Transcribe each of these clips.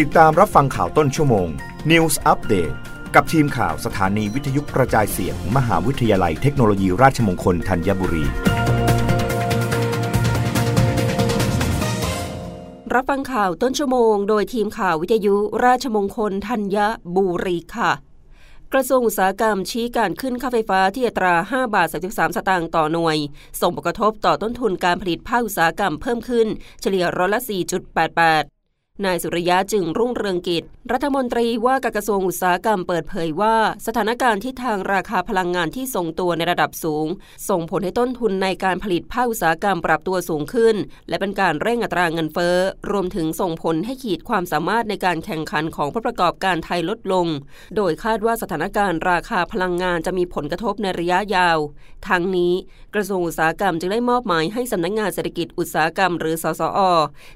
ติดตามรับฟังข่าวต้นชั่วโมง News Update กับทีมข่าวสถานีวิทยุกระจายเสียงมมหาวิทยาลัยเทคโนโลยีราชมงคลธัญบุรี รับฟังข่าวต้นชั่วโมง โดยทีมข่าววิทยุราชมงคลธัญบุรีค่ะ กระทรวงอุตสาหกรรมชี้การขึ้นค่าไฟฟ้าที่อัตรา 5 บาท 33 สตางค์ต่อหน่วย ส่งผลกระทบต่อต้นทุนการผลิตภาคอุตสาหกรรมเพิ่มขึ้น เฉลี่ยร้อยละ 4.88 นายสุริยะจึงรุ่งเรืองกิจ รัฐมนตรีว่าการกระทรวงอุตสาหกรรมเปิดเผยว่า สถานการณ์ที่ทางราคาพลังงานที่ทรงตัวในระดับสูง ส่งผลให้ต้นทุนในการผลิตภาคอุตสาหกรรมปรับตัวสูงขึ้น และเป็นการเร่งอัตราเงินเฟ้อ รวมถึงส่งผลให้ขีดความสามารถในการแข่งขันของผู้ประกอบการไทยลดลง โดยคาดว่าสถานการณ์ราคาพลังงานจะมีผลกระทบในระยะยาว ทั้งนี้ กระทรวงอุตสาหกรรมจึงได้มอบหมายให้สำนักงงานเศรษฐกิจอุตสาหกรรม หรือสสอ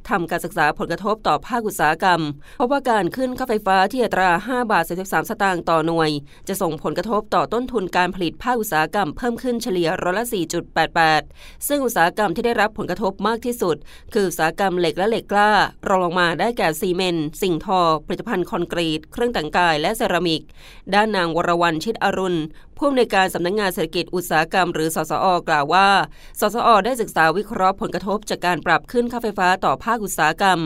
ทำการศึกษาผลกระทบต่อภาาคอุตสาหกรรมพบว่าการขึ้นค่าไฟฟ้าที่อัตรา 5 บาท 33 สตางค์ต่อหน่วย จะส่งผลกระทบต่อต้นทุนการผลิตภาคอุตสาหกรรมเพิ่มขึ้นเฉลี่ยร้อยละ 4.88 ซึ่งอุตสาหกรรมที่ได้รับผลกระทบมากที่สุด คืออุตสาหกรรมเหล็กและเหล็กกล้ารองลงมาได้แก่ซีเมนต์สิ่งทอ ผลิตภัณฑ์คอนกรีต เครื่องแต่งกายและเซรามิก ด้านนางวรวรรณชิดอรุณผู้อำนวยการสำนักงงานเศรษฐกิจอุตสาหกรรมหรือสสอ กล่าวว่า สสอ ได้ศึกษาวิเคราะห์ผลกระทบจากการปรับขึ้นค่าไฟฟ้าต่อภาคอุตสาหกรรม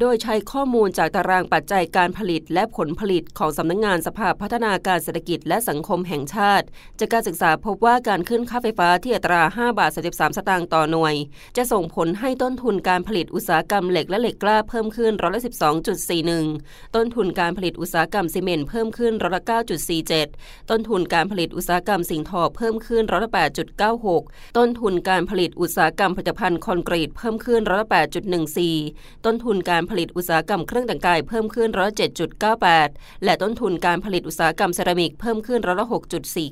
โดยใช้ข้อมูลจากตารางปัจจัยการผลิตและผลผลิตของสำนักงงานสภาพัฒนาการเศรษฐกิจและสังคมแห่งชาติ จากการศึกษาพบว่าการขึ้นค่าไฟฟ้าที่อัตรา 5 บาท 33 สตางค์ต่อหน่วย จะส่งผลให้ต้นทุนการผลิตอุตสาหกรรมเหล็กและเหล็กกล้าเพิ่มขึ้นร้อยละ12.41 ต้นทุนการผลิตอุตสาหกรรมซีเมนต์เพิ่มขึ้นร้อยละ9.47 ต้นทุนการผลิตอุตสาหกรรมสิ่งทอเพิ่มขึ้นร้อยละ8.96 ต้นทุนการผลิตอุตสาหกรรมผลิตภัณฑ์คอนกรีตเพิ่มขึ้นร้อยละ8.14 ต้นทุนการผลิตอุตสาหกรรมเครื่องแต่งกายเพิ่มขึ้นร้อยละ7.98 และต้นทุนการผลิตอุตสาหกรรมเซรามิกเพิ่มขึ้นร้อยละ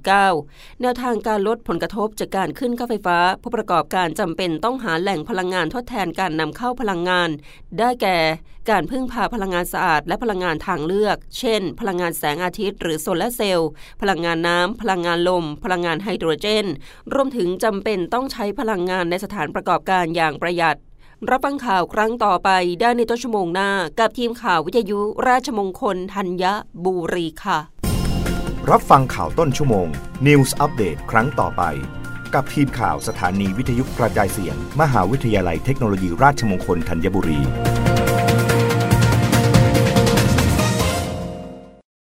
6.49 แนวทางการลดผลกระทบจากการขึ้นค่าไฟฟ้า ผู้ประกอบการจำเป็นต้องหาแหล่งพลังงานทดแทนการนำเข้าพลังงาน ได้แก่ การพึ่งพาพลังงานสะอาด และพลังงานทางเลือก เช่น พลังงานแสงอาทิตย์ หรือโซลาเซลล์ พลังงานน้ำพลลังงานลม พลังงานไฮโดรเจน รวมถึงจำเป็นต้องใช้พลังงานในสถานประกอบการอย่างประหยัด รับฟังข่าวครั้งต่อไปได้ในต้นชั่วโมงหน้า กับทีมข่าววิทยุราชมงคลธัญบุรีค่ะ รับฟังข่าวต้นชั่วโมง News อัปเดตครั้งต่อไป กับทีมข่าวสถานีวิทยุกระจายเสียง มหาวิทยาลัยเทคโนโลยีราชมงคลธัญบุรี